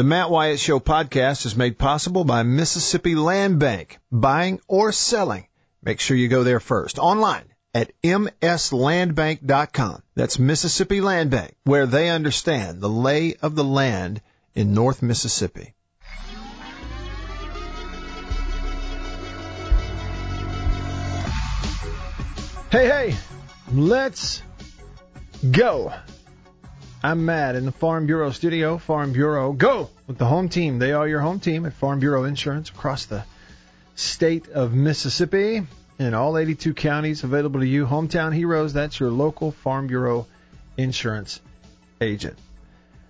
The Matt Wyatt Show podcast is made possible by Mississippi Land Bank. Buying or selling, make sure you go there first. Online at mslandbank.com. That's Mississippi Land Bank, where they understand the lay of the land in North Mississippi. Hey, hey, let's go. I'm Matt in the Farm Bureau studio. Farm Bureau, go with the home team. They are your home team at Farm Bureau Insurance across the state of Mississippi in all 82 counties available to you. Hometown Heroes, that's your local Farm Bureau insurance agent.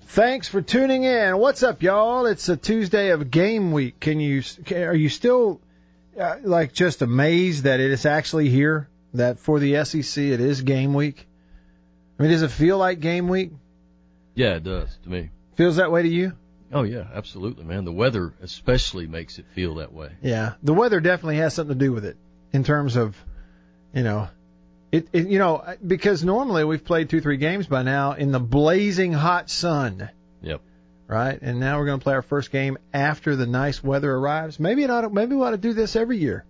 Thanks for tuning in. What's up, y'all? It's a Tuesday of game week. Can you are you still uh, like just amazed that it is actually here? that for the SEC it is game week? I mean, does it feel like game week? Yeah, it does to me. Feels that way to you? Oh yeah, absolutely, man. The weather especially makes it feel that way. Yeah, the weather definitely has something to do with it in terms of, you know, it, it you know because normally we've played two three games by now in the blazing hot sun. Yep. Right, and now we're going to play our first game after the nice weather arrives. Maybe it ought to, maybe we ought to do this every year.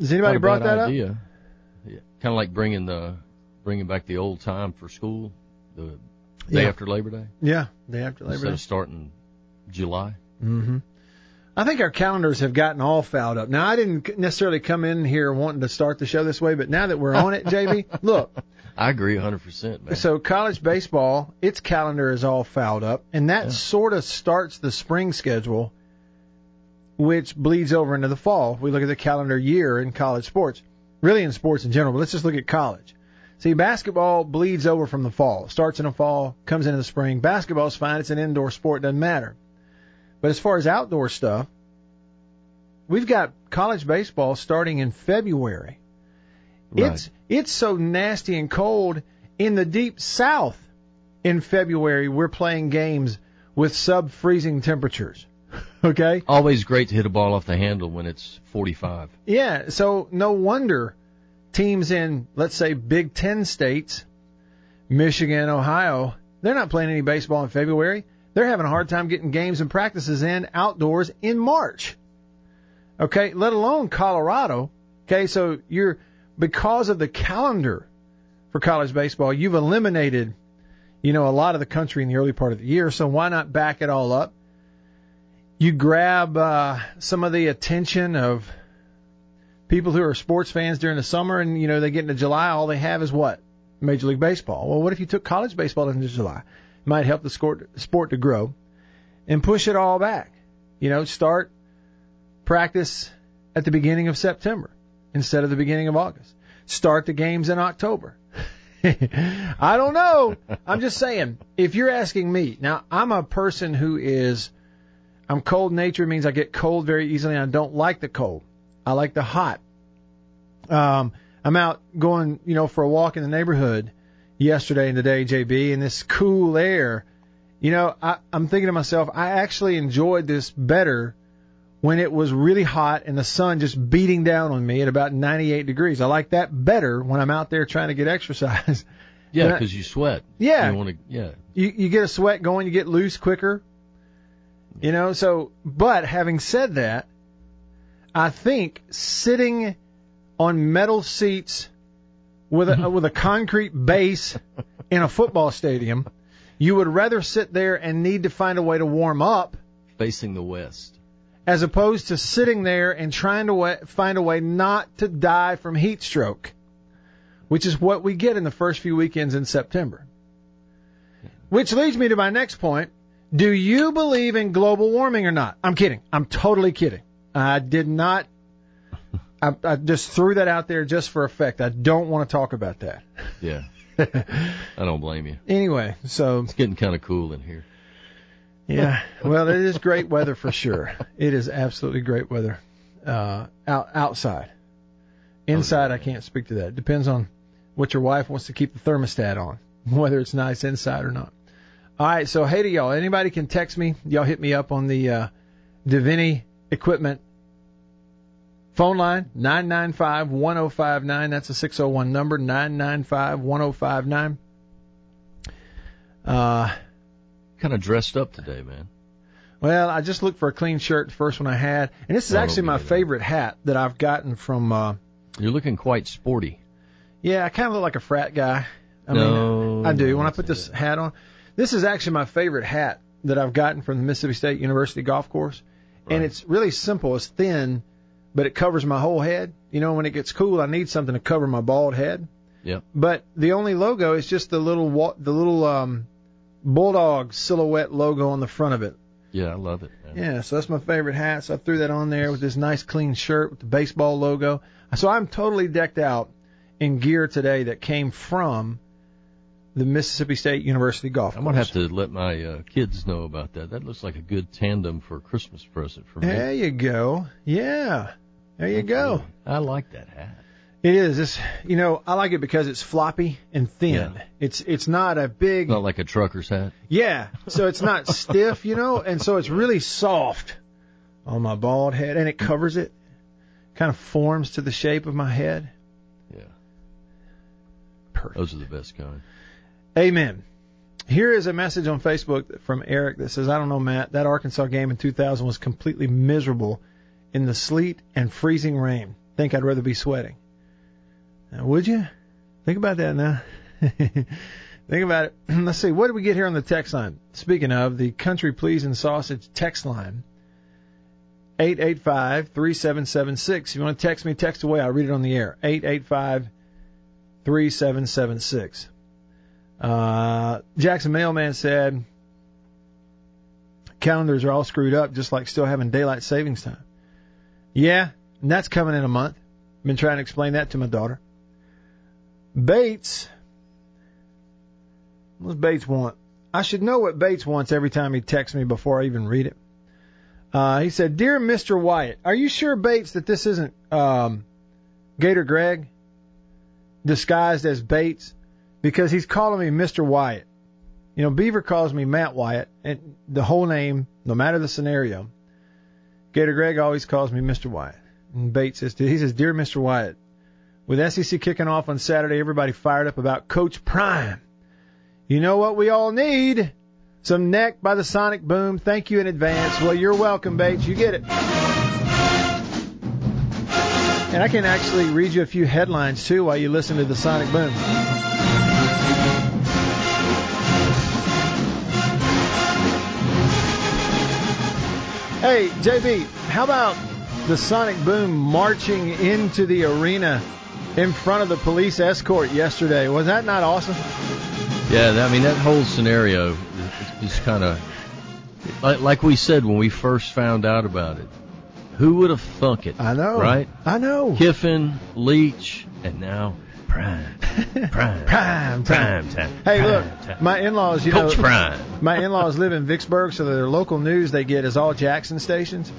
Has anybody brought that idea. up? Yeah. Kind of like bringing the bringing back the old time for school, the day Yeah. after Labor Day, Yeah, the day after Labor instead Day. of starting July. Mm-hmm. I think our calendars have gotten all fouled up. Now, I didn't necessarily come in here wanting to start the show this way, but now that we're on it, JB, look. I agree 100%, man. So college baseball, its calendar is all fouled up, and that sort of starts the spring schedule, which bleeds over into the fall. If we look at the calendar year in college sports, really in sports in general, but let's just look at college. See, basketball bleeds over from the fall. It starts in the fall, comes into the spring. Basketball's fine; it's an indoor sport, doesn't matter. But as far as outdoor stuff, we've got college baseball starting in February. Right. It's it's so nasty and cold in the deep south. In February, we're playing games with sub freezing temperatures. Okay? Always great to hit a ball off the handle when it's 45. Yeah, so no wonder teams in, let's say, Big Ten states, Michigan, Ohio, they're not playing any baseball in February. They're having a hard time getting games and practices in outdoors in March. Okay, let alone Colorado. Okay, so you're, because of the calendar for college baseball, you've eliminated, you know, a lot of the country in the early part of the year, so why not back it all up? You grab uh, some of the attention of people who are sports fans during the summer, and you know they get into July, all they have is what Major League Baseball. Well, what if you took college baseball into July? It might help the sport sport to grow, and push it all back. You know, start practice at the beginning of September instead of the beginning of August. Start the games in October. I don't know. I'm just saying. If you're asking me, now I'm a person who is, I'm cold natured means I get cold very easily and I don't like the cold. I like the hot. Um, I'm out going, you know, for a walk in the neighborhood yesterday and today, JB, in this cool air. You know, I, I'm thinking to myself, I actually enjoyed this better when it was really hot and the sun just beating down on me at about 98 degrees. I like that better when I'm out there trying to get exercise. Yeah, because you sweat. Yeah. You want to, yeah. you you get a sweat going, you get loose quicker. You know, so but having said that, I think sitting on metal seats with a with a concrete base in a football stadium, you would rather sit there and need to find a way to warm up Facing the west. as opposed to sitting there and trying to wa- find a way not to die from heat stroke, which is what we get in the first few weekends in September. Which leads me to my next point. Do you believe in global warming or not? I'm kidding. I'm totally kidding. I did not. I, I just threw that out there just for effect. I don't want to talk about that. Yeah. I don't blame you. Anyway, so It's getting kind of cool in here. Yeah, well, it is great weather for sure. It is absolutely great weather uh, out outside. Inside, I can't speak to that. Depends on what your wife wants to keep the thermostat on, whether it's nice inside or not. All right, so hey to y'all. Anybody can text me. Y'all hit me up on the uh, Equipment phone line nine nine five one zero five nine. That's a six zero one number nine nine five one zero five nine. Uh, kind of dressed up today, man. Well, I just looked for a clean shirt, the first one I had, and this is actually my favorite hat that I've gotten from. uh You're looking quite sporty. Yeah, I kind of look like a frat guy. I No, mean, I do. no, When I put this hat on, this is actually my favorite hat that I've gotten from the Mississippi State University golf course, and it's really simple. It's thin, but it covers my whole head. You know, when it gets cool, I need something to cover my bald head. Yep. But the only logo is just the little the little um, bulldog silhouette logo on the front of it. Yeah, I love it. Man. Yeah, so that's my favorite hat. So I threw that on there with this nice clean shirt with the baseball logo. So I'm totally decked out in gear today that came from the Mississippi State University golf. I'm gonna have to let my uh, kids know about that. That looks like a good tandem for a Christmas present for me. There you go. Yeah, there you go. I like that hat. It is. It's you know I like it because it's floppy and thin. Yeah. It's it's not a big Not like a trucker's hat. yeah. So it's not stiff, you know, and so it's really soft on my bald head, and it covers it. Kind of forms to the shape of my head. Yeah, Perfect. those are the best kind. Amen. Here is a message on Facebook from Eric that says, I don't know, Matt, that Arkansas game in 2000 was completely miserable in the sleet and freezing rain. Think I'd rather be sweating. Now, would you? Think about that now. Think about it. Let's see, what did we get here on the text line? Speaking of, the country pleasing sausage text line. 885-3776. If you want to text me, text away. I'll read it on the air. 885-3776. Uh, Jackson Mailman said, calendars are all screwed up, just like still having daylight savings time. Yeah, and that's coming in a month. Been trying to explain that to my daughter. Bates, what does Bates want? I should know what Bates wants every time he texts me before I even read it. Uh, he said, "Dear Mr. Wyatt, are you sure Bates that this isn't um, Gator Greg disguised as Bates?" Because he's calling me Mr. Wyatt. You know, Beaver calls me Matt Wyatt, and the whole name, no matter the scenario. Gator Greg always calls me Mr. Wyatt. And Bates says, he says, Dear Mr. Wyatt, with SEC kicking off on Saturday, everybody fired up about Coach Prime. You know what we all need? Some neck by the Sonic Boom. Thank you in advance. Well, you're welcome, Bates. You get it. And I can actually read you a few headlines too while you listen to the Sonic Boom. Hey, JB, how about the Sonic Boom marching into the arena in front of the police escort yesterday? Was that not awesome? Yeah, I mean that whole scenario is kind of like, like we said when we first found out about it. Who would have thunk it? I know. right? I know. Kiffin, Leach, and now Prime, Prime, Prime time. Prime time. Hey, Prime look, time. my in-laws, you Coach know, Prime. my in-laws live in Vicksburg, so their local news they get is all Jackson stations.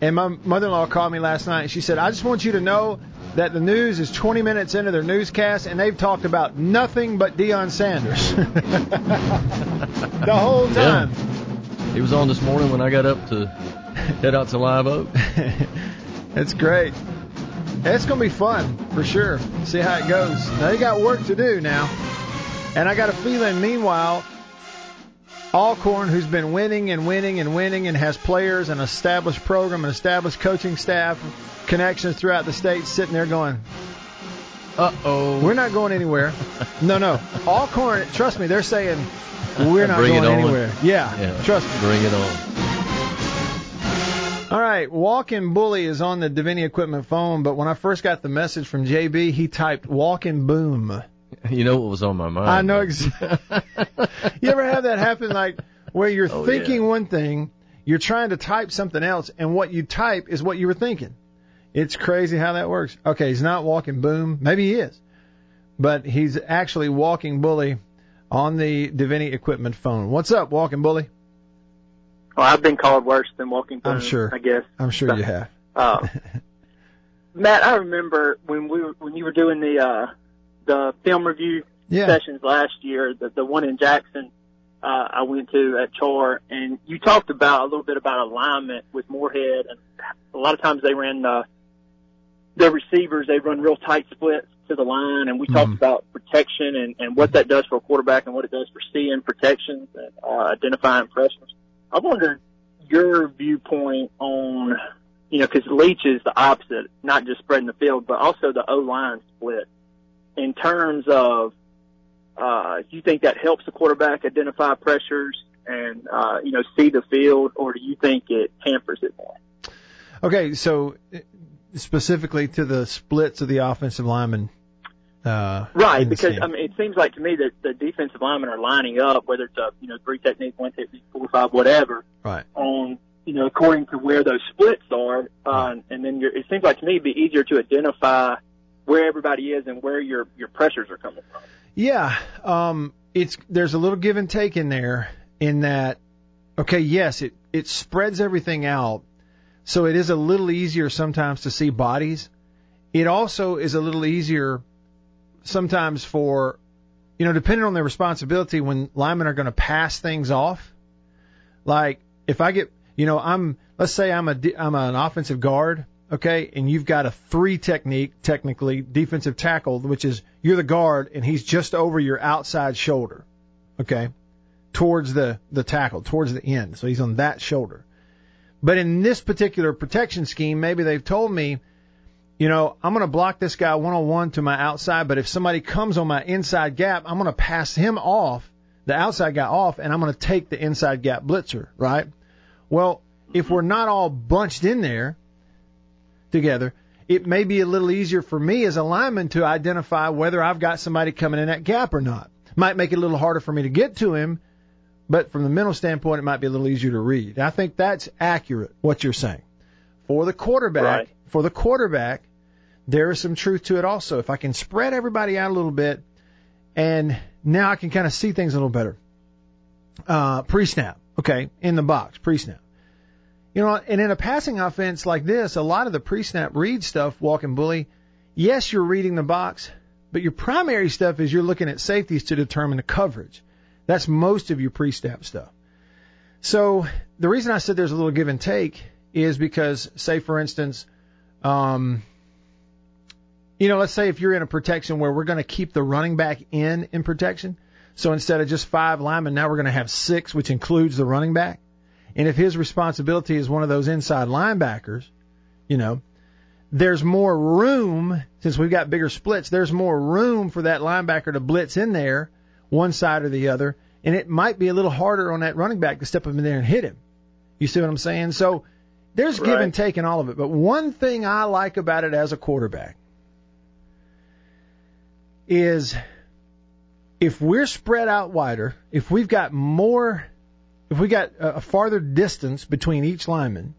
And my mother-in-law called me last night and she said, "I just want you to know that the news is 20 minutes into their newscast and they've talked about nothing but Deion Sanders the whole time." Yeah. He was on this morning when I got up to head out to Live Oak. It's great. It's going to be fun for sure. See how it goes. Now they got work to do now. And I got a feeling meanwhile Alcorn who's been winning and winning and winning and has players and established program and established coaching staff connections throughout the state sitting there going, Uh oh. "We're not going anywhere." no, no. Alcorn, trust me, they're saying we're not Bring going anywhere. Yeah, Yeah. trust me. Bring it on. All right, Walking Bully is on the Davini Equipment phone, but when I first got the message from JB, he typed Walking Boom. You know what was on my mind? I know exactly. you ever have that happen, like where you're Oh, thinking yeah. one thing, you're trying to type something else, and what you type is what you were thinking. It's crazy how that works. Okay, he's not Walking Boom. Maybe he is, but he's actually Walking Bully on the Davini Equipment phone. What's up, Walking Bully? Well, I've been called worse than walking. I'm sure. I guess. I'm sure you have. Uh, Matt, I remember when we were, when you were doing the uh, the film review Yeah. sessions last year, the the one in Jackson. Uh, I went to at Char, and you talked about a little bit about alignment with Moorhead, and a lot of times they ran uh, their receivers. They run real tight splits to the line, and we mm-hmm. talked about protection and, and what that does for a quarterback and what it does for seeing protections and uh, identifying pressures. I wonder your viewpoint on, you know, because Leach is the opposite, not just spreading the field, but also the O line split. In terms of, uh, do you think that helps the quarterback identify pressures and, uh, you know, see the field, or do you think it hampers it more? Okay, so specifically to the splits of the offensive linemen. Uh, right, because I mean, it seems like to me that the defensive linemen are lining up, whether it's a you know three technique, one technique, four five, whatever. Right. On you know according to where those splits are, uh, right. and then you're, it seems like to me it'd be easier to identify where everybody is and where your your pressures are coming from. Yeah, um, it's there's a little give and take in there in that. Okay, yes, it it spreads everything out, so it is a little easier sometimes to see bodies. It also is a little easier sometimes for, you know, depending on their responsibility when linemen are going to pass things off. Like if I get, you know, I'm, let's say I'm a, I'm an offensive guard, okay, and you've got a three technique, technically defensive tackle, which is you're the guard and he's just over your outside shoulder, okay, towards the, the tackle, towards the end. So he's on that shoulder. But in this particular protection scheme, maybe they've told me, you know, I'm going to block this guy one on one to my outside, but if somebody comes on my inside gap, I'm going to pass him off, the outside guy off, and I'm going to take the inside gap blitzer, right? Well, if we're not all bunched in there together, it may be a little easier for me as a lineman to identify whether I've got somebody coming in that gap or not. Might make it a little harder for me to get to him but from the mental standpoint, it might be a little easier to read. I think that's accurate what you're saying. For the quarterback, right. for the quarterback, there is some truth to it also. If I can spread everybody out a little bit, and now I can kind of see things a little better. Uh, pre-snap, okay, in the box, pre-snap. You know, and in a passing offense like this, a lot of the pre-snap read stuff, walking bully, yes, you're reading the box, but your primary stuff is you're looking at safeties to determine the coverage. That's most of your pre-snap stuff. So the reason I said there's a little give and take is because, say, for instance, um, you know, let's say if you're in a protection where we're going to keep the running back in in protection. So instead of just five linemen, now we're going to have six, which includes the running back. And if his responsibility is one of those inside linebackers, you know, there's more room, since we've got bigger splits, there's more room for that linebacker to blitz in there one side or the other, and it might be a little harder on that running back to step up in there and hit him. You see what I'm saying? So there's right. give and take in all of it. But one thing I like about it as a quarterback is if we're spread out wider, if we've got more, if we got a farther distance between each lineman,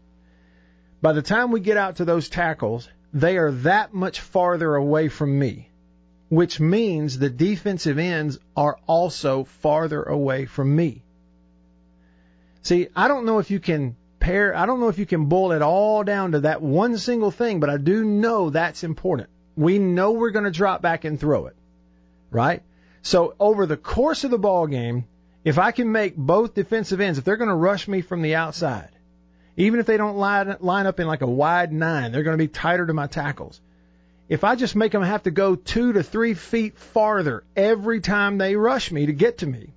by the time we get out to those tackles, they are that much farther away from me which means the defensive ends are also farther away from me. See, I don't know if you can pair, I don't know if you can boil it all down to that one single thing, but I do know that's important. We know we're going to drop back and throw it, right? So over the course of the ball game, if I can make both defensive ends, if they're going to rush me from the outside, even if they don't line, line up in like a wide nine, they're going to be tighter to my tackles if I just make them have to go two to three feet farther every time they rush me to get to me,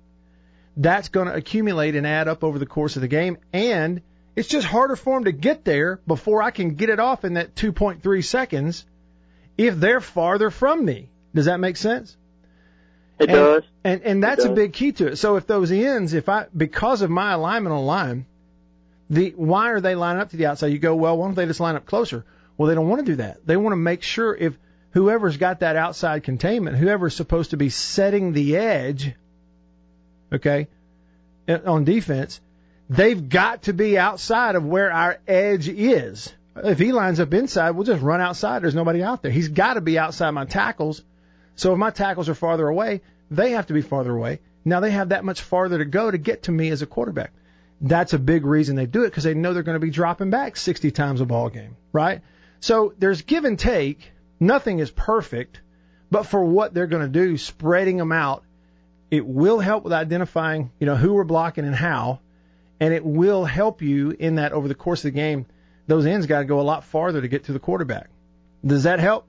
that's going to accumulate and add up over the course of the game. And it's just harder for them to get there before I can get it off in that 2.3 seconds if they're farther from me. Does that make sense? It and, does. And and that's a big key to it. So if those ends, if I because of my alignment on line, the why are they lining up to the outside? You go, well, why don't they just line up closer? Well, they don't want to do that. They want to make sure if whoever's got that outside containment, whoever's supposed to be setting the edge, okay, on defense, they've got to be outside of where our edge is. If he lines up inside, we'll just run outside. There's nobody out there. He's got to be outside my tackles. So if my tackles are farther away, they have to be farther away. Now they have that much farther to go to get to me as a quarterback. That's a big reason they do it because they know they're going to be dropping back 60 times a ball game, right? So there's give and take. Nothing is perfect, but for what they're going to do, spreading them out, it will help with identifying, you know, who we're blocking and how, and it will help you in that over the course of the game. Those ends got to go a lot farther to get to the quarterback. Does that help?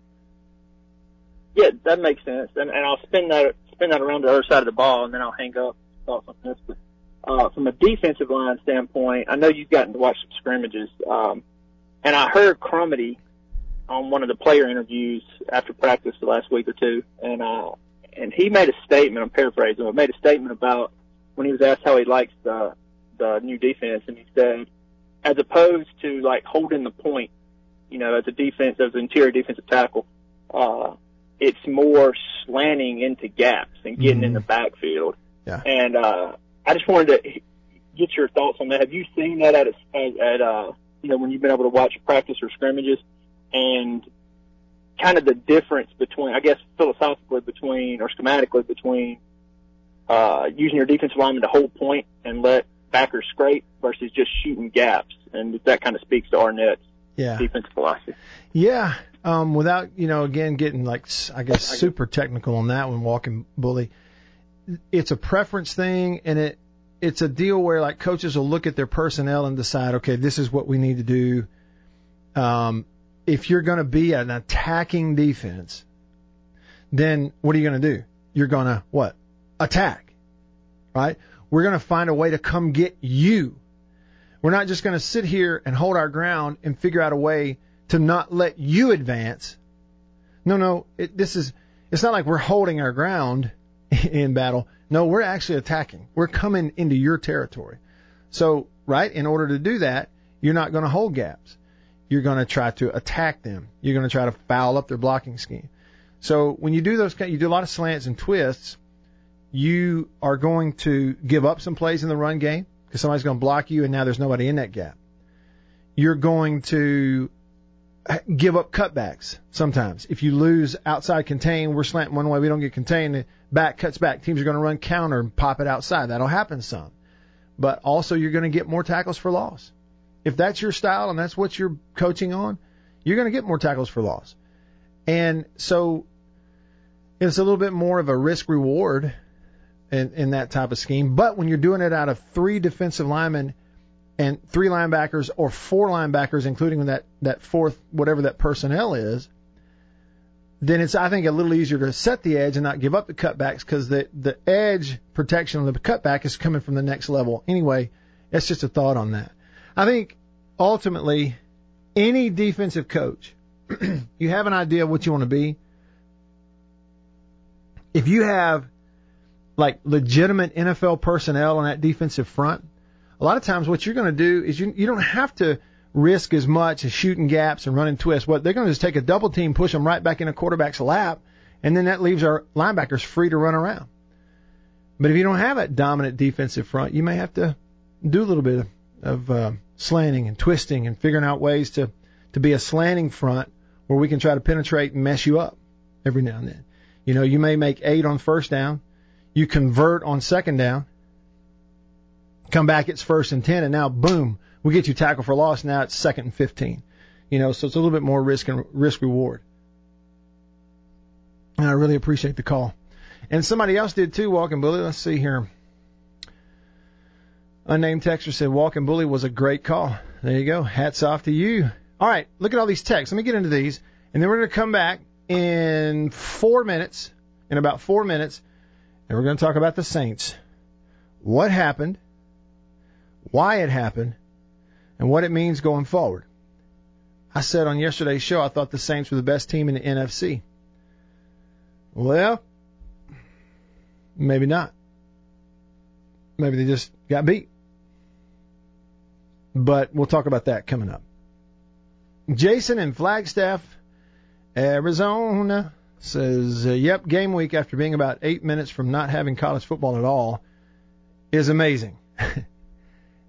Yeah, that makes sense, and, and I'll spin that spin that around the other side of the ball, and then I'll hang up thoughts on this. But uh, from a defensive line standpoint, I know you've gotten to watch some scrimmages, um, and I heard Crumedy on one of the player interviews after practice the last week or two, and uh, and he made a statement. I'm paraphrasing, but made a statement about when he was asked how he likes the the new defense, and he said, as opposed to like holding the point, you know, as a defense, as an interior defensive tackle, uh, it's more slanting into gaps and getting mm-hmm. in the backfield. Yeah. And uh, I just wanted to get your thoughts on that. Have you seen that at a, at uh, you know when you've been able to watch practice or scrimmages, and kind of the difference between, I guess, philosophically between or schematically between uh, using your defensive lineman to hold point and let backers scrape versus just shooting gaps, and that kind of speaks to Arnett's yeah. defensive philosophy. Yeah, um, without you know, again getting like I guess super technical on that one, walking bully. It's a preference thing, and it it's a deal where like coaches will look at their personnel and decide, okay, this is what we need to do. Um, if you're going to be an attacking defense, then what are you going to do? You're going to what? Attack, right? We're going to find a way to come get you. We're not just going to sit here and hold our ground and figure out a way to not let you advance. No, no, it, this is, it's not like we're holding our ground in battle. No, we're actually attacking. We're coming into your territory. So, right, in order to do that, you're not going to hold gaps. You're going to try to attack them. You're going to try to foul up their blocking scheme. So when you do those, you do a lot of slants and twists. You are going to give up some plays in the run game because somebody's going to block you, and now there's nobody in that gap. You're going to give up cutbacks sometimes. If you lose outside contain, we're slanting one way, we don't get contained, back cuts back. Teams are going to run counter and pop it outside. That'll happen some. But also you're going to get more tackles for loss. If that's your style and that's what you're coaching on, you're going to get more tackles for loss. And so it's a little bit more of a risk reward in, in that type of scheme. But when you're doing it out of three defensive linemen and three linebackers or four linebackers, including that, that fourth, whatever that personnel is, then it's, I think, a little easier to set the edge and not give up the cutbacks because the, the edge protection of the cutback is coming from the next level. Anyway, that's just a thought on that. I think ultimately, any defensive coach, you have an idea of what you want to be. If you have like legitimate NFL personnel on that defensive front, a lot of times what you're going to do is you you don't have to risk as much as shooting gaps and running twists. What they're going to just take a double team, push them right back in a quarterback's lap, and then that leaves our linebackers free to run around. But if you don't have that dominant defensive front, you may have to do a little bit of, of uh, slanting and twisting and figuring out ways to to be a slanting front where we can try to penetrate and mess you up every now and then. You know, you may make eight on first down, you convert on second down, Come back, it's first and 10, and now boom, we get you tackle for loss. Now it's second and 15. You know, so it's a little bit more risk and risk reward. And I really appreciate the call. And somebody else did too, Walking Bully. Let's see here. Unnamed texter said Walking Bully was a great call. There you go. Hats off to you. All right, look at all these texts. Let me get into these, and then we're going to come back in four minutes, in about four minutes, and we're going to talk about the Saints. What happened? Why it happened, and what it means going forward. I said on yesterday's show I thought the Saints were the best team in the NFC. Well, maybe not. Maybe they just got beat. But we'll talk about that coming up. Jason in Flagstaff, Arizona says, uh, "Yep, game week after being about eight minutes from not having college football at all is amazing."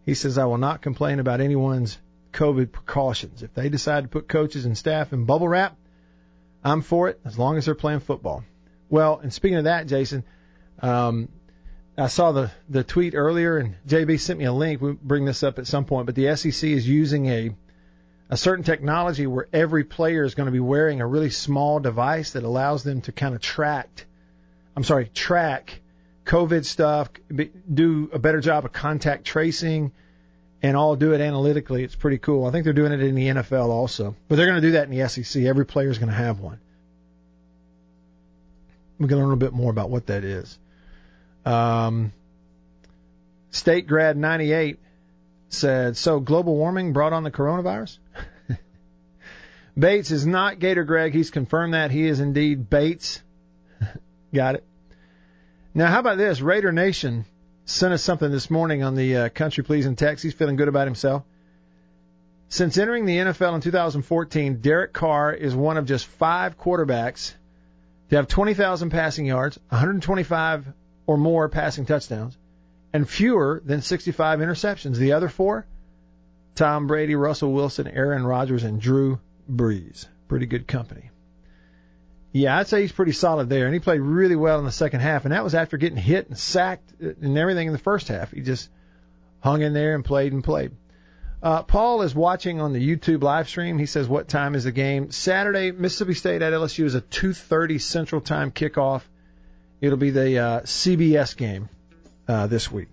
He says, I will not complain about anyone's COVID precautions. If they decide to put coaches and staff in bubble wrap, I'm for it as long as they're playing football. Well, and speaking of that, Jason, um, I saw the, the tweet earlier, and JB sent me a link. We'll bring this up at some point, but the SEC is using a a certain technology where every player is going to be wearing a really small device that allows them to kind of track, I'm sorry, track COVID stuff, do a better job of contact tracing, and all do it analytically. It's pretty cool. I think they're doing it in the NFL also, but they're going to do that in the SEC. Every player is going to have one. we can learn a little bit more about what that is. Um, State grad 98 said, so global warming brought on the coronavirus? Bates is not Gator Greg. He's confirmed that. He is indeed Bates. Got it. Now, how about this? Raider Nation sent us something this morning on the uh, Country Pleasing text. He's feeling good about himself. Since entering the NFL in 2014, Derek Carr is one of just five quarterbacks to have 20,000 passing yards, 125 or more passing touchdowns, and fewer than 65 interceptions. The other four, Tom Brady, Russell Wilson, Aaron Rodgers, and Drew Brees. Pretty good company. Yeah, I'd say he's pretty solid there, and he played really well in the second half, and that was after getting hit and sacked and everything in the first half. He just hung in there and played and played. Uh, Paul is watching on the YouTube live stream. He says, "What time is the game?" Saturday, Mississippi State at LSU is a 2:30 Central Time kickoff. It'll be the uh, CBS game uh, this week.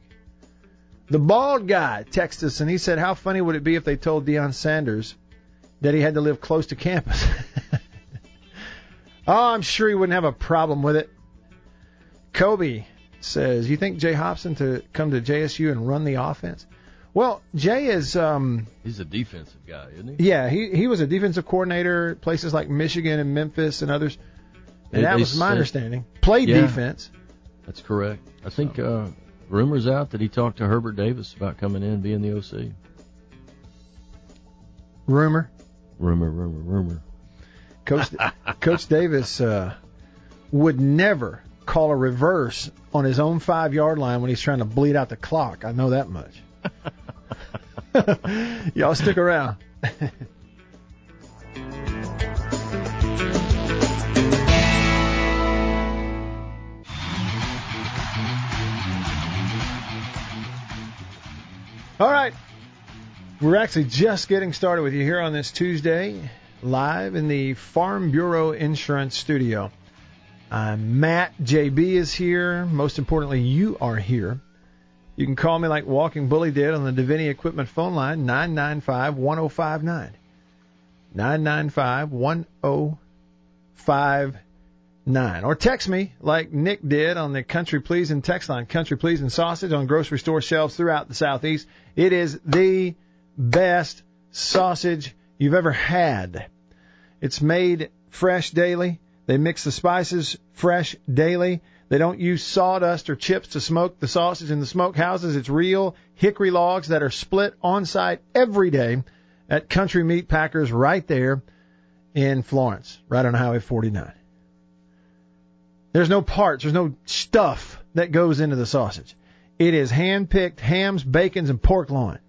The bald guy texted us and he said, "How funny would it be if they told Deion Sanders that he had to live close to campus?" oh, I'm sure he wouldn't have a problem with it. Kobe says, "You think Jay Hopson to come to JSU and run the offense?" Well, Jay is. Um, He's a defensive guy, isn't he? Yeah, he he was a defensive coordinator at places like Michigan and Memphis and others. And They- that they was my said- understanding. Played Yeah. defense. That's correct. I think uh, rumors out that he talked to Herbert Davis about coming in and being the OC. Rumor. Rumor, rumor, rumor. Coach Coach Davis uh, would never call a reverse on his own five yard line when he's trying to bleed out the clock. I know that much. Y'all stick around. All right. We're actually just getting started with you here on this Tuesday, live in the Farm Bureau Insurance Studio. I'm Matt. JB is here. Most importantly, you are here. You can call me like Walking Bully did on the Davini Equipment phone line, 995 1059. 995 1059. Or text me like Nick did on the Country Pleasing text line, Country Pleasing Sausage on grocery store shelves throughout the Southeast. It is the best sausage you've ever had. It's made fresh daily. They mix the spices fresh daily. They don't use sawdust or chips to smoke the sausage in the smokehouses. It's real hickory logs that are split on site every day at Country Meat Packers right there in Florence, right on Highway 49. There's no parts, there's no stuff that goes into the sausage. It is hand picked hams, bacons, and pork loin.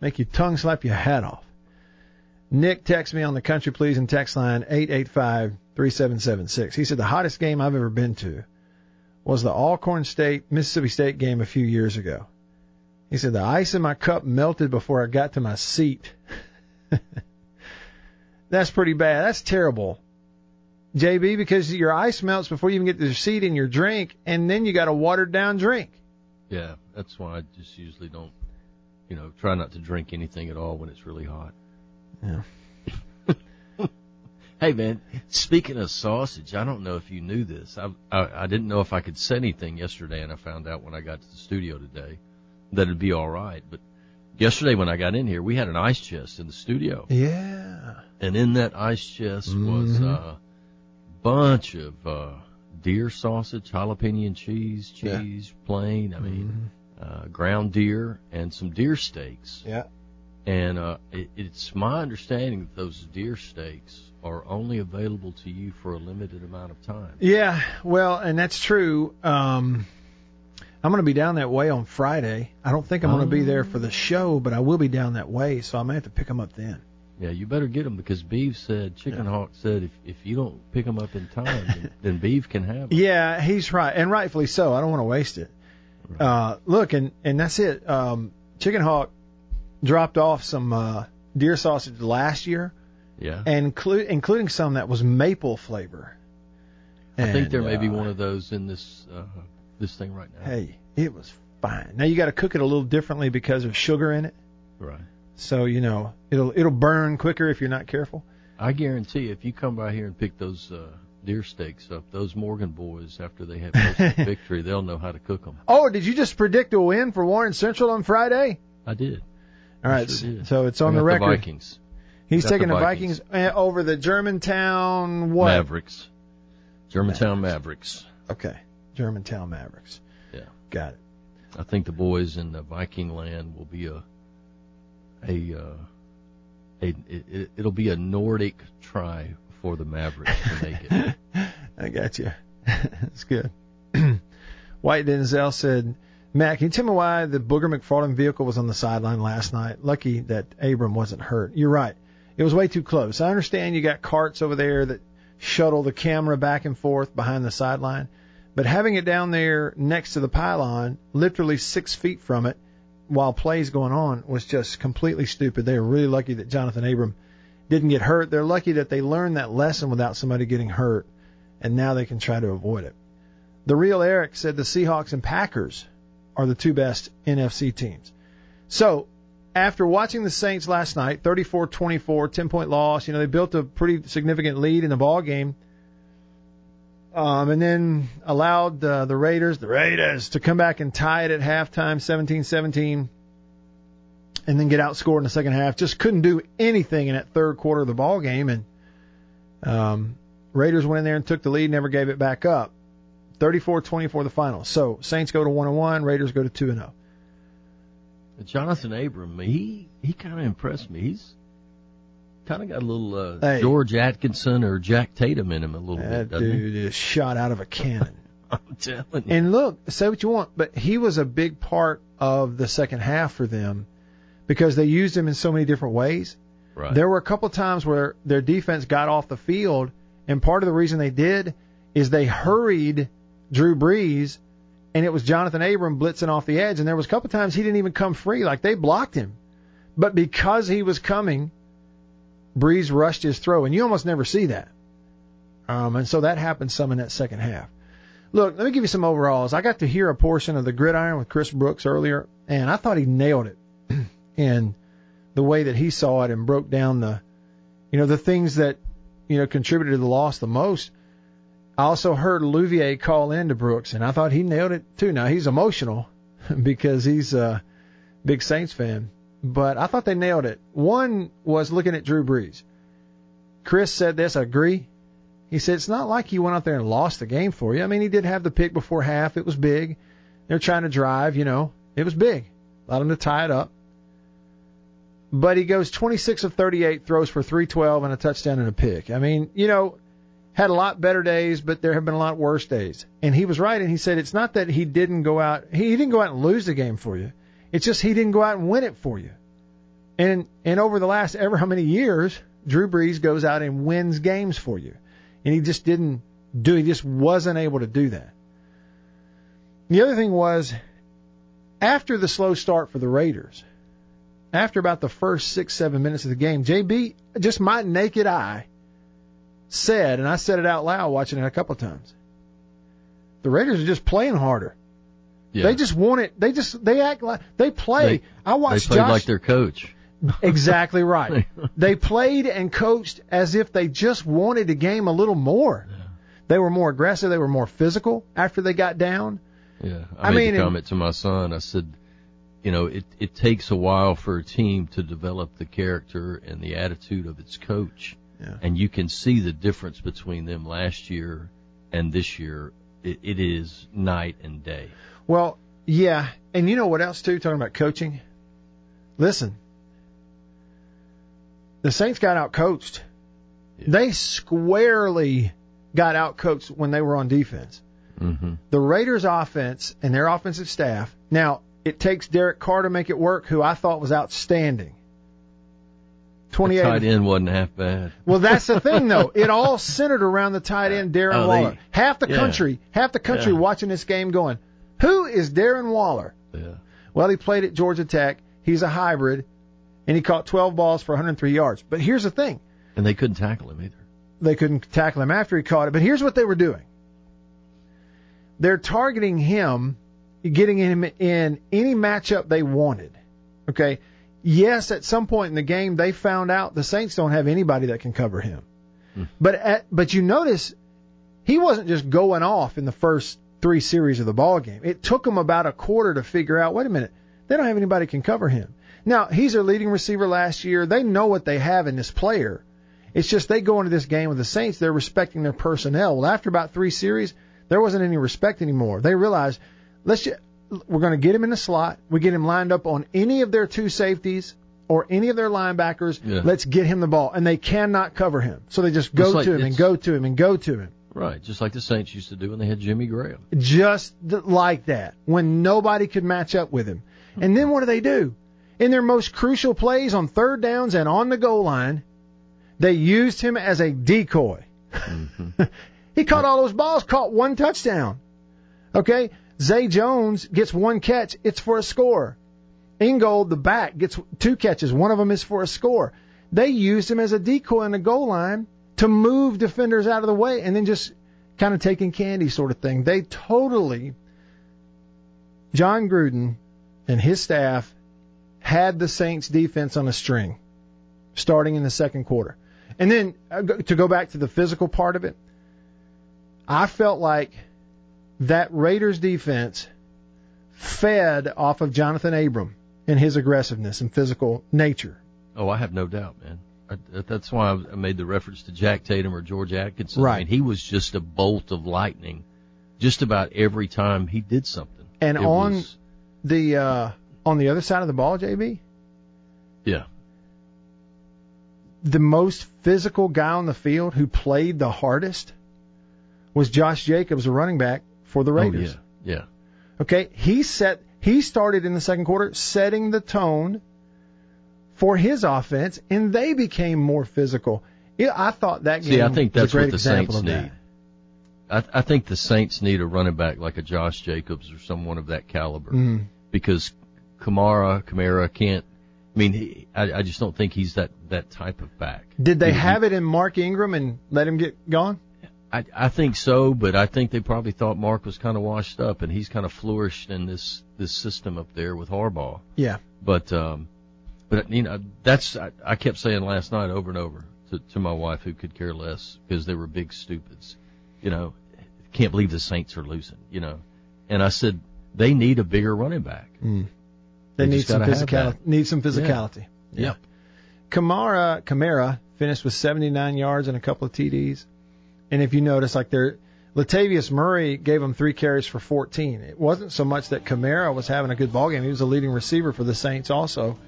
Make your tongue slap your hat off. Nick texts me on the Country Pleasing text line 885-3776. He said the hottest game I've ever been to was the Alcorn State Mississippi State game a few years ago. He said the ice in my cup melted before I got to my seat. That's pretty bad. That's terrible. JB, because your ice melts before you even get to your seat in your drink, and then you got a watered down drink. Yeah, that's why I just usually don't, you know, try not to drink anything at all when it's really hot. Yeah. Hey man, speaking of sausage, I don't know if you knew this. I, I I didn't know if I could say anything yesterday, and I found out when I got to the studio today that it'd be all right. But yesterday when I got in here, we had an ice chest in the studio, Yeah. and in that ice chest was Mhm. a bunch of uh, deer sausage, jalapeno and cheese, Yeah. cheese, plain. I mean, uh, ground deer and some deer steaks. Yeah. And uh, it, it's my understanding that those deer steaks are only available to you for a limited amount of time. Yeah, well, and that's true. Um, I'm going to be down that way on Friday. I don't think I'm going to be there for the show, but I will be down that way, so I may have to pick them up then. Yeah, you better get them because Beeve said, Chicken Yeah. Hawk said, if if you don't pick them up in time, then, then Beeve can have them. Yeah, he's right, and rightfully so. I don't want to waste it. Uh, look, and and that's it. Um, Chicken Hawk dropped off some uh, deer sausage last year, Yeah. and inclu- including some that was maple flavor. I think there may be uh, one of those in this uh, this thing right now. Hey, it was fine. Now you got to cook it a little differently because of sugar in it. Right. So you know it'll it'll burn quicker if you're not careful. I guarantee if you come by here and pick those uh, deer steaks up. Those Morgan boys, after they have a victory, they'll know how to cook them. Oh, did you just predict a win for Warren Central on Friday? I did. All right, sure so it's on the record. The Vikings. He's taking the Vikings, Vikings uh, over the Germantown what? Mavericks. Germantown Mavericks. Mavericks. Okay, Germantown Mavericks. Yeah, got it. I think the boys in the Viking land will be a a uh, a it, it'll be a Nordic try for the Mavericks to make it. I got you. That's good. White Denzel said, Matt, can you tell me why the Booger McFarland vehicle was on the sideline last night? Lucky that Abram wasn't hurt. You're right. It was way too close. I understand you got carts over there that shuttle the camera back and forth behind the sideline, but having it down there next to the pylon, literally six feet from it, while plays going on, was just completely stupid. They were really lucky that Jonathan Abram didn't get hurt. They're lucky that they learned that lesson without somebody getting hurt, and now they can try to avoid it. The real Eric said the Seahawks and Packers are the two best NFC teams. So after watching the Saints last night, 34-24, 10 point loss, you know, they built a pretty significant lead in the ball game. Um, and then allowed uh, the Raiders, the Raiders, to come back and tie it at halftime, 17-17, and then get outscored in the second half. Just couldn't do anything in that third quarter of the ball game, and um, Raiders went in there and took the lead, never gave it back up. 34-24 the final. So Saints go to one and one, Raiders go to two and zero. Oh. Jonathan Abram, he he kind of impressed me. He's kind of got a little uh, hey, George Atkinson or Jack Tatum in him a little that bit. That dude he? is shot out of a cannon. I'm telling you. And look, say what you want, but he was a big part of the second half for them because they used him in so many different ways. Right. There were a couple times where their defense got off the field, and part of the reason they did is they hurried Drew Brees and it was Jonathan Abram blitzing off the edge, and there was a couple times he didn't even come free, like they blocked him. But because he was coming, Brees rushed his throw, and you almost never see that. Um, and so that happened some in that second half. Look, let me give you some overalls. I got to hear a portion of the gridiron with Chris Brooks earlier, and I thought he nailed it in the way that he saw it and broke down the, you know, the things that, you know, contributed to the loss the most. I also heard Louvier call in to Brooks, and I thought he nailed it too. Now he's emotional because he's a big Saints fan, but I thought they nailed it. One was looking at Drew Brees. Chris said this, I agree. He said it's not like he went out there and lost the game for you. I mean, he did have the pick before half. It was big. They're trying to drive, you know. It was big. Allowed him to tie it up. But he goes 26 of 38, throws for 312 and a touchdown and a pick. I mean, you know, had a lot better days, but there have been a lot worse days. And he was right, and he said it's not that he didn't go out, he, he didn't go out and lose the game for you. It's just he didn't go out and win it for you. And and over the last ever how many years, Drew Brees goes out and wins games for you, and he just didn't do. He just wasn't able to do that. The other thing was, after the slow start for the Raiders, after about the first six seven minutes of the game, JB just my naked eye said, and I said it out loud watching it a couple of times. The Raiders are just playing harder. Yeah. They just want it. They just they act like they play. They, I watched they played Josh, like their coach. exactly right. they played and coached as if they just wanted the game a little more. Yeah. They were more aggressive. They were more physical after they got down. Yeah, I, I made mean, the comment to my son. I said, you know, it it takes a while for a team to develop the character and the attitude of its coach. Yeah. And you can see the difference between them last year and this year. It, it is night and day. Well, yeah, and you know what else too? Talking about coaching. Listen, the Saints got out coached. Yeah. They squarely got out coached when they were on defense. Mm-hmm. The Raiders' offense and their offensive staff. Now it takes Derek Carr to make it work, who I thought was outstanding. The 28. tight end wasn't half bad. Well, that's the thing, though. It all centered around the tight end, Darren Oh, they- Waller. half the yeah. country, half the country Yeah. watching this game going, who is Darren Waller? Yeah. Well, he played at Georgia Tech. He's a hybrid, and he caught 12 balls for 103 yards. But here's the thing. And they couldn't tackle him either. They couldn't tackle him after he caught it. But here's what they were doing. They're targeting him, getting him in any matchup they wanted. Okay. Yes, at some point in the game, they found out the Saints don't have anybody that can cover him. Hmm. But at, but you notice he wasn't just going off in the first three series of the ball game. It took them about a quarter to figure out, wait a minute, they don't have anybody can cover him. Now, he's their leading receiver last year. They know what they have in this player. It's just they go into this game with the Saints, they're respecting their personnel. Well, after about three series, there wasn't any respect anymore. They realized, let's just, we're going to get him in the slot. We get him lined up on any of their two safeties or any of their linebackers. Yeah. Let's get him the ball. And they cannot cover him. So they just go like- to him and go to him and go to him. Right, just like the Saints used to do when they had Jimmy Graham. just like that when nobody could match up with him. And then what do they do? In their most crucial plays on third downs and on the goal line, they used him as a decoy. Mm-hmm. he caught all those balls, caught one touchdown. Okay? Zay Jones gets one catch, it's for a score. Ingold, the back, gets two catches, one of them is for a score. They used him as a decoy in the goal line to move defenders out of the way and then just kind of taking candy sort of thing. They totally, Jon Gruden and his staff had the Saints defense on a string starting in the second quarter. And then uh, to go back to the physical part of it, I felt like that Raiders defense fed off of Johnathan Abram and his aggressiveness and physical nature. Oh, I have no doubt, man. I, that's why I made the reference to Jack Tatum or George Atkinson. I Right. mean, he was just a bolt of lightning, just about every time he did something. And It on was- the uh, on the other side of the ball, JB, yeah, the most physical guy on the field who played the hardest was Josh Jacobs, a running back for the Raiders. Oh, yeah, yeah. Okay, he set he started in the second quarter setting the tone for his offense, and they became more physical. I thought that game See, I think was that's a great what the example Saints of need. that. I, I think the Saints need a running back like a Josh Jacobs or someone of that caliber Mm. because Kamara, Kamara can't. I mean, he, I, I just don't think he's that that type of back. Did they You- have it in Mark Ingram and let him get gone? I, I think so, but I think they probably thought Mark was kind of washed up, and he's kind of flourished in this this system up there with Harbaugh. Yeah. But um, but you know that's I, I kept saying last night over and over to, to my wife who could care less because they were big stupids. You know, can't believe the Saints are losing. You know, and I said they need a bigger running back. Mm. They They, need some physicality. Need some physicality. Yep. Kamara Kamara finished with 79 yards and a couple of TDs. And if you notice, like there, Latavius Murray gave him three carries for 14. It wasn't so much that Kamara was having a good ball game; he was a leading receiver for the Saints. Also,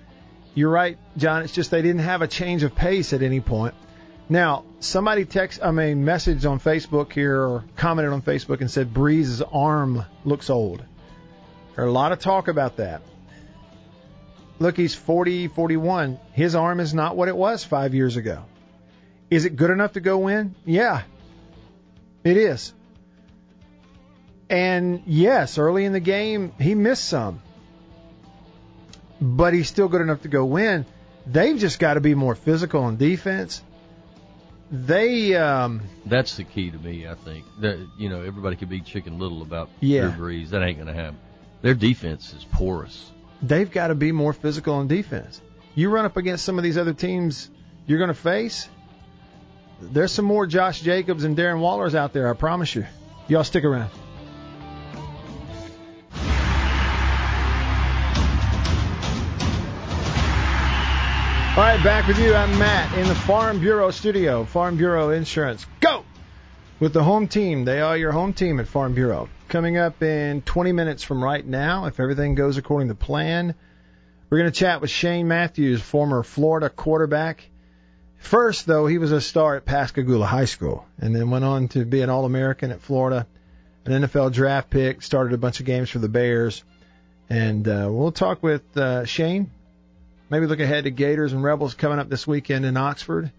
you're right, John. It's just they didn't have a change of pace at any point. Now, somebody text, I mean, messaged on Facebook here or commented on Facebook and said Brees's arm looks old. There's a lot of talk about that. Look, he's 40, 41. His arm is not what it was five years ago. Is it good enough to go win? Yeah, it is. And yes, early in the game, he missed some. But he's still good enough to go win. They've just got to be more physical on defense. They, um, That's the key to me. I think that you know everybody could be chicken little about Yeah. Drew Brees. That ain't gonna happen. Their defense is porous. they've got to be more physical on defense. You run up against some of these other teams you're going to face. There's some more Josh Jacobs and Darren Wallers out there, I promise you. Y'all stick around. All right, back with you. I'm Matt in the Farm Bureau studio. Farm Bureau Insurance. Go! With the home team. They are your home team at Farm Bureau. Coming up in 20 minutes from right now, if everything goes according to plan, we're going to chat with Shane Matthews, former Florida quarterback. First, though, he was a star at Pascagoula High School and then went on to be an All American at Florida, an NFL draft pick, started a bunch of games for the Bears. And uh, we'll talk with uh, Shane. Maybe look ahead to Gators and Rebels coming up this weekend in Oxford.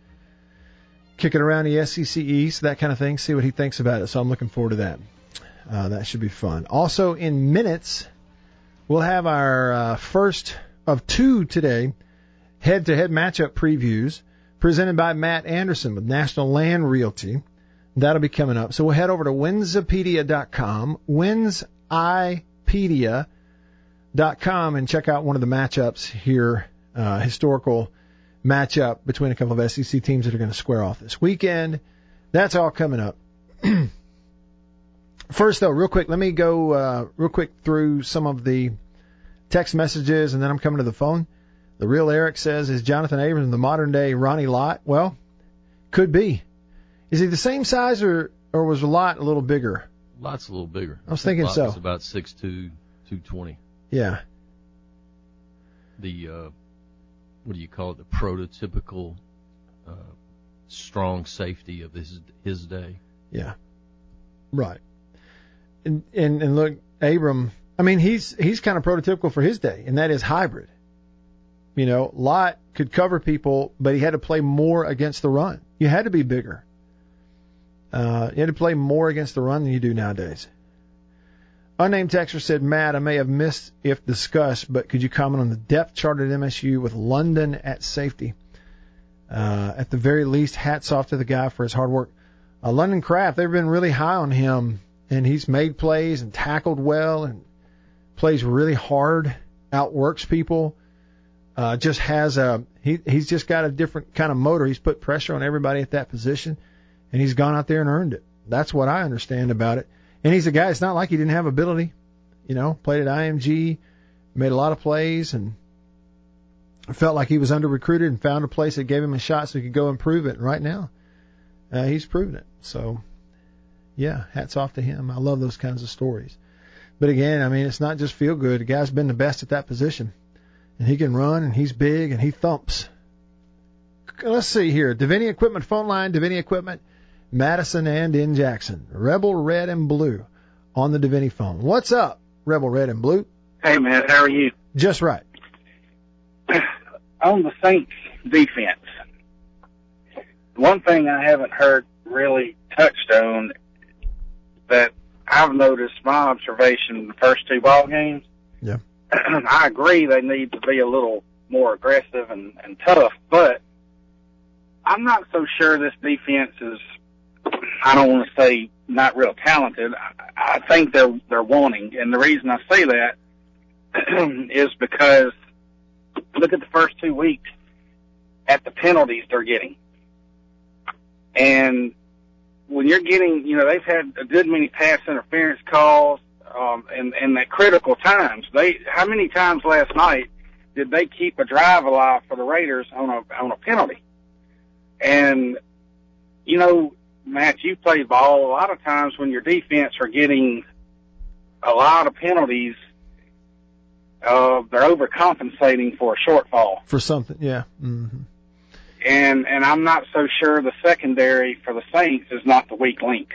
Kicking around the SEC East, that kind of thing. See what he thinks about it. So I'm looking forward to that. Uh, that should be fun. Also, in minutes, we'll have our uh, first of two today head to head matchup previews presented by Matt Anderson with National Land Realty. That'll be coming up. So we'll head over to Winsipedia.com, Winsipedia.com, and check out one of the matchups here, uh, historical matchup between a couple of SEC teams that are going to square off this weekend. That's all coming up. First, though, real quick, let me go uh, real quick through some of the text messages, and then I'm coming to the phone. The real Eric says, "Is Johnathan Abrams the modern day Ronnie Lott?" Well, could be. Is he the same size, or or was Lott a little bigger? Lott's a little bigger. I was thinking Lott so. Was about six two, two twenty. Yeah. The uh, what do you call it? The prototypical uh, strong safety of his his day. Yeah. Right. And and and look, Abram. I mean, he's he's kind of prototypical for his day, and that is hybrid. You know, Lott could cover people, but he had to play more against the run. You had to be bigger. Uh, you had to play more against the run than you do nowadays. Unnamed texter said, Matt, I may have missed if discussed, but could you comment on the depth chart at MSU with London at safety? Uh, at the very least, hats off to the guy for his hard work. Uh, London Craft, they've been really high on him, and he's made plays and tackled well and plays really hard, outworks people. Uh, just has a he he's just got a different kind of motor. He's put pressure on everybody at that position, and he's gone out there and earned it. That's what I understand about it. And he's a guy. It's not like he didn't have ability. You know, played at IMG, made a lot of plays, and felt like he was under recruited and found a place that gave him a shot so he could go improve it. And right now, uh, he's proven it. So, yeah, hats off to him. I love those kinds of stories. But again, I mean, it's not just feel good. The guy's been the best at that position and he can run, and he's big, and he thumps. Let's see here. Davini Equipment phone line, Davini Equipment, Madison and in Jackson. Rebel Red and Blue on the Davini phone. What's up, Rebel Red and Blue? Hey, man, how are you? Just right. on the Saints defense, one thing I haven't heard really touched on that I've noticed my observation in the first two ball games. Yeah. I agree they need to be a little more aggressive and, and tough, but I'm not so sure this defense is. I don't want to say not real talented. I, I think they're they're wanting, and the reason I say that is because look at the first two weeks at the penalties they're getting, and when you're getting, you know, they've had a good many pass interference calls um, and and at critical times. They how many times last night did they keep a drive alive for the Raiders on a on a penalty? And you know, Matt, you played ball a lot of times when your defense are getting a lot of penalties. Uh, they're overcompensating for a shortfall. For something, yeah. Mm-hmm. And and I'm not so sure the secondary for the Saints is not the weak link.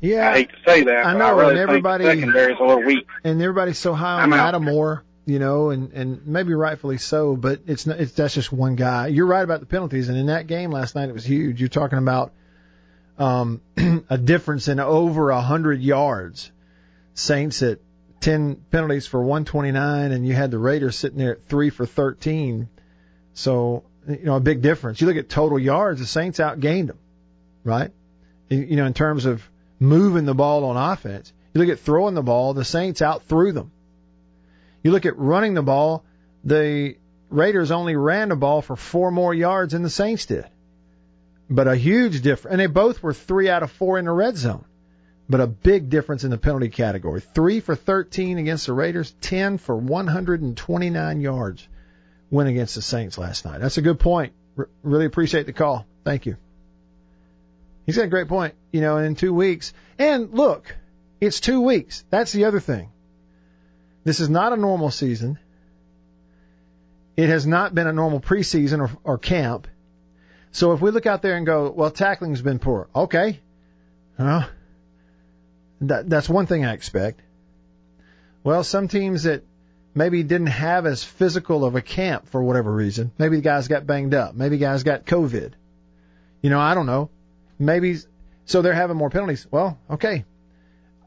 Yeah, I hate to say that. I know, I really and everybody secondary is a little weak. and everybody's so high on I'm. Lattimore, you know, and and maybe rightfully so, but it's not, it's that's just one guy. You're right about the penalties, and in that game last night it was huge. You're talking about um a difference in over a hundred yards. Saints at ten penalties for 129, and you had the Raiders sitting there at three for 13. So you know a big difference. You look at total yards, the Saints outgained them, right? You know in terms of moving the ball on offense. You look at throwing the ball, the Saints out threw them. You look at running the ball, the Raiders only ran the ball for four more yards than the Saints did. But a huge difference, and they both were three out of four in the red zone. But a big difference in the penalty category. Three for 13 against the Raiders, 10 for 129 yards went against the Saints last night. That's a good point. R- really appreciate the call. Thank you. He's got a great point. You know, in two weeks. And look, it's two weeks. That's the other thing. This is not a normal season. It has not been a normal preseason or, or camp. So if we look out there and go, well, tackling's been poor. Okay. Well, that, that's one thing I expect. Well, some teams that maybe didn't have as physical of a camp for whatever reason. Maybe the guys got banged up. Maybe guys got COVID. You know, I don't know. Maybe so they're having more penalties. Well, okay.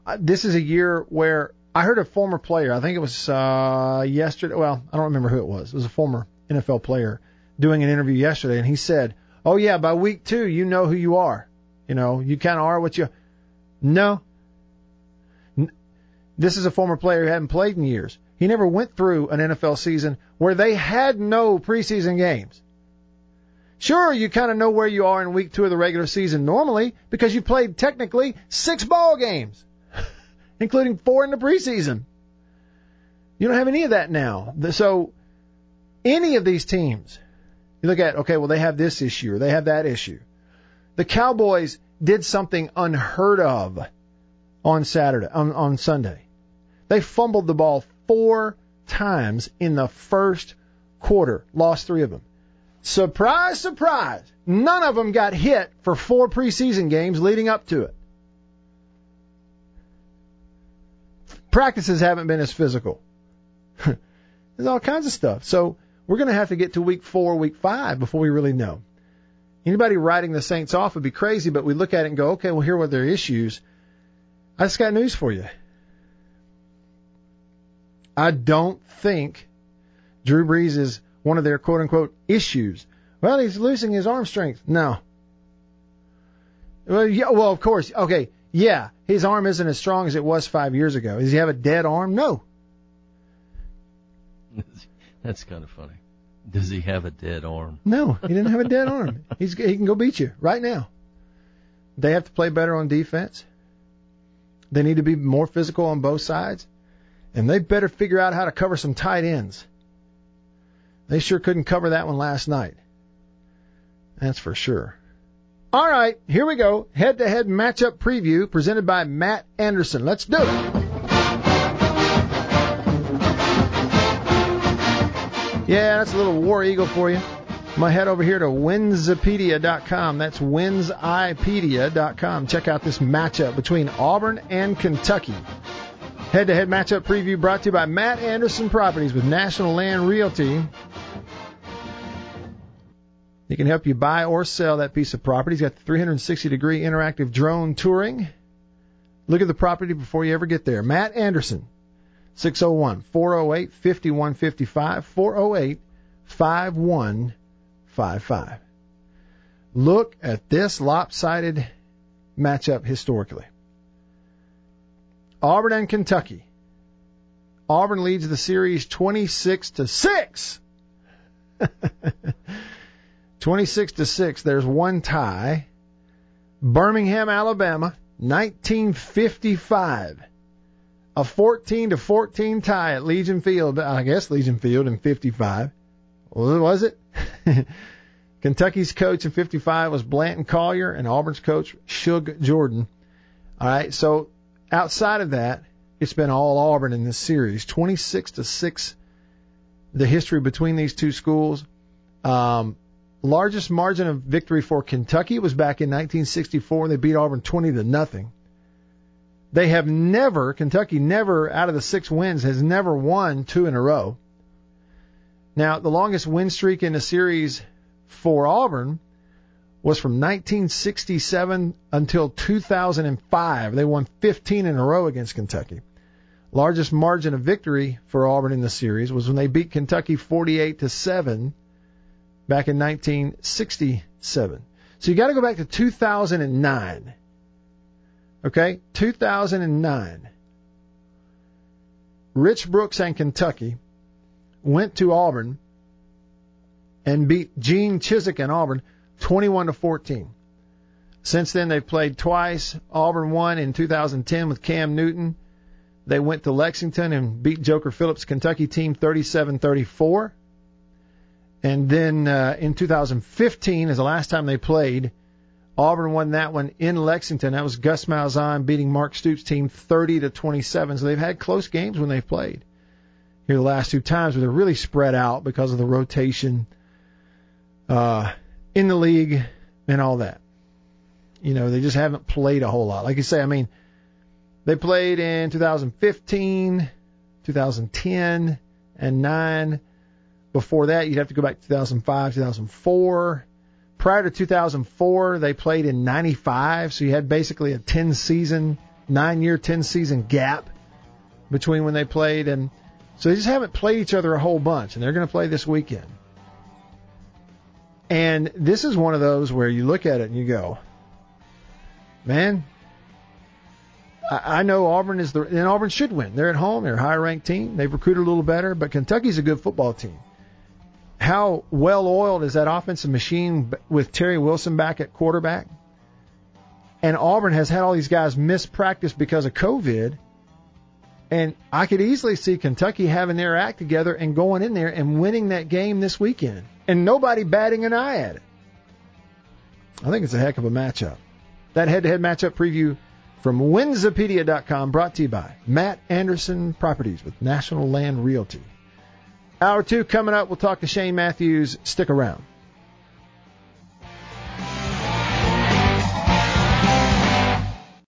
Uh, This is a year where I heard a former player. I think it was uh, yesterday. Well, I don't remember who it was. It was a former NFL player doing an interview yesterday, and he said, "Oh yeah, by week two, you know who you are. You know, you kind of are what you." No. This is a former player who hadn't played in years. He never went through an NFL season where they had no preseason games. Sure, you kind of know where you are in week two of the regular season normally because you played technically six ball games. including four in the preseason. You don't have any of that now. So any of these teams, you look at, okay, well, they have this issue or they have that issue. The Cowboys did something unheard of on Saturday, on, on Sunday. They fumbled the ball four times in the first quarter, lost three of them. Surprise, surprise. None of them got hit for four preseason games leading up to it. Practices haven't been as physical. There's all kinds of stuff. So we're going to have to get to week four, week five before we really know. Anybody writing the Saints off would be crazy, but we look at it and go, okay, well, here are their issues. I just got news for you. I don't think Drew Brees is one of their quote unquote issues. Well, he's losing his arm strength. No. Well, yeah, well, of course. Okay. Yeah. His arm isn't as strong as it was five years ago. Does he have a dead arm? No. That's kind of funny. Does he have a dead arm? No, he didn't have a dead arm. He's he can go beat you right now. They have to play better on defense. They need to be more physical on both sides, and they better figure out how to cover some tight ends. They sure couldn't cover that one last night. That's for sure. All right, here we go. Head to head matchup preview presented by Matt Anderson. Let's do it. Yeah, that's a little War Eagle for you. I'm to head over here to Winsipedia.com. That's Winsipedia.com. Check out this matchup between Auburn and Kentucky. Head to head matchup preview brought to you by Matt Anderson Properties with National Land Realty. He can help you buy or sell that piece of property. He's got the 360 degree interactive drone touring. Look at the property before you ever get there. Matt Anderson, 601 408 5155, 408 5155. Look at this lopsided matchup historically. Auburn and Kentucky. Auburn leads the series 26 to 6. 26 to 6. There's one tie. Birmingham, Alabama, 1955 a 14 to 14 tie at Legion Field. I guess Legion Field in 55. Was it? Kentucky's coach in 55 was Blanton Collier, and Auburn's coach Shug Jordan. All right, so outside of that, it's been all Auburn in this series, 26 to six. The history between these two schools. Um, largest margin of victory for Kentucky was back in 1964. They beat Auburn 20 to nothing. They have never, Kentucky never, out of the six wins, has never won two in a row. Now, the longest win streak in a series for Auburn was from 1967 until 2005. They won 15 in a row against Kentucky. Largest margin of victory for Auburn in the series was when they beat Kentucky 48 to 7 back in 1967. So you got to go back to 2009 Okay, 2009. Rich Brooks and Kentucky went to Auburn and beat Gene Chizik and Auburn 21 to 14. Since then, they've played twice. Auburn won in 2010 with Cam Newton. They went to Lexington and beat Joker Phillips' Kentucky team 37-34. And then uh, in 2015 is the last time they played. Auburn won that one in Lexington. That was Gus Malzahn beating Mark Stoops' team 30 to 27. So they've had close games when they've played. Here the last two times, where they're really spread out because of the rotation uh, in the league and all that. You know, they just haven't played a whole lot. Like you say, I mean, they played in 2015, 2010, and 9. Before that, you'd have to go back to 2005, 2004 prior to 2004, they played in 95, so you had basically a 10 season, nine year, 10 season gap between when they played. And so they just haven't played each other a whole bunch, and they're going to play this weekend. And this is one of those where you look at it and you go, man, I, know Auburn is the, and Auburn should win. They're at home. They're a higher ranked team. They've recruited a little better, but Kentucky's a good football team how well oiled is that offensive machine with Terry Wilson back at quarterback? And Auburn has had all these guys miss practice because of COVID. And I could easily see Kentucky having their act together and going in there and winning that game this weekend. And nobody batting an eye at it. I think it's a heck of a matchup. That head to head matchup preview from Winsipedia.com brought to you by Matt Anderson Properties with National Land Realty. Hour two coming up. We'll talk to Shane Matthews. Stick around.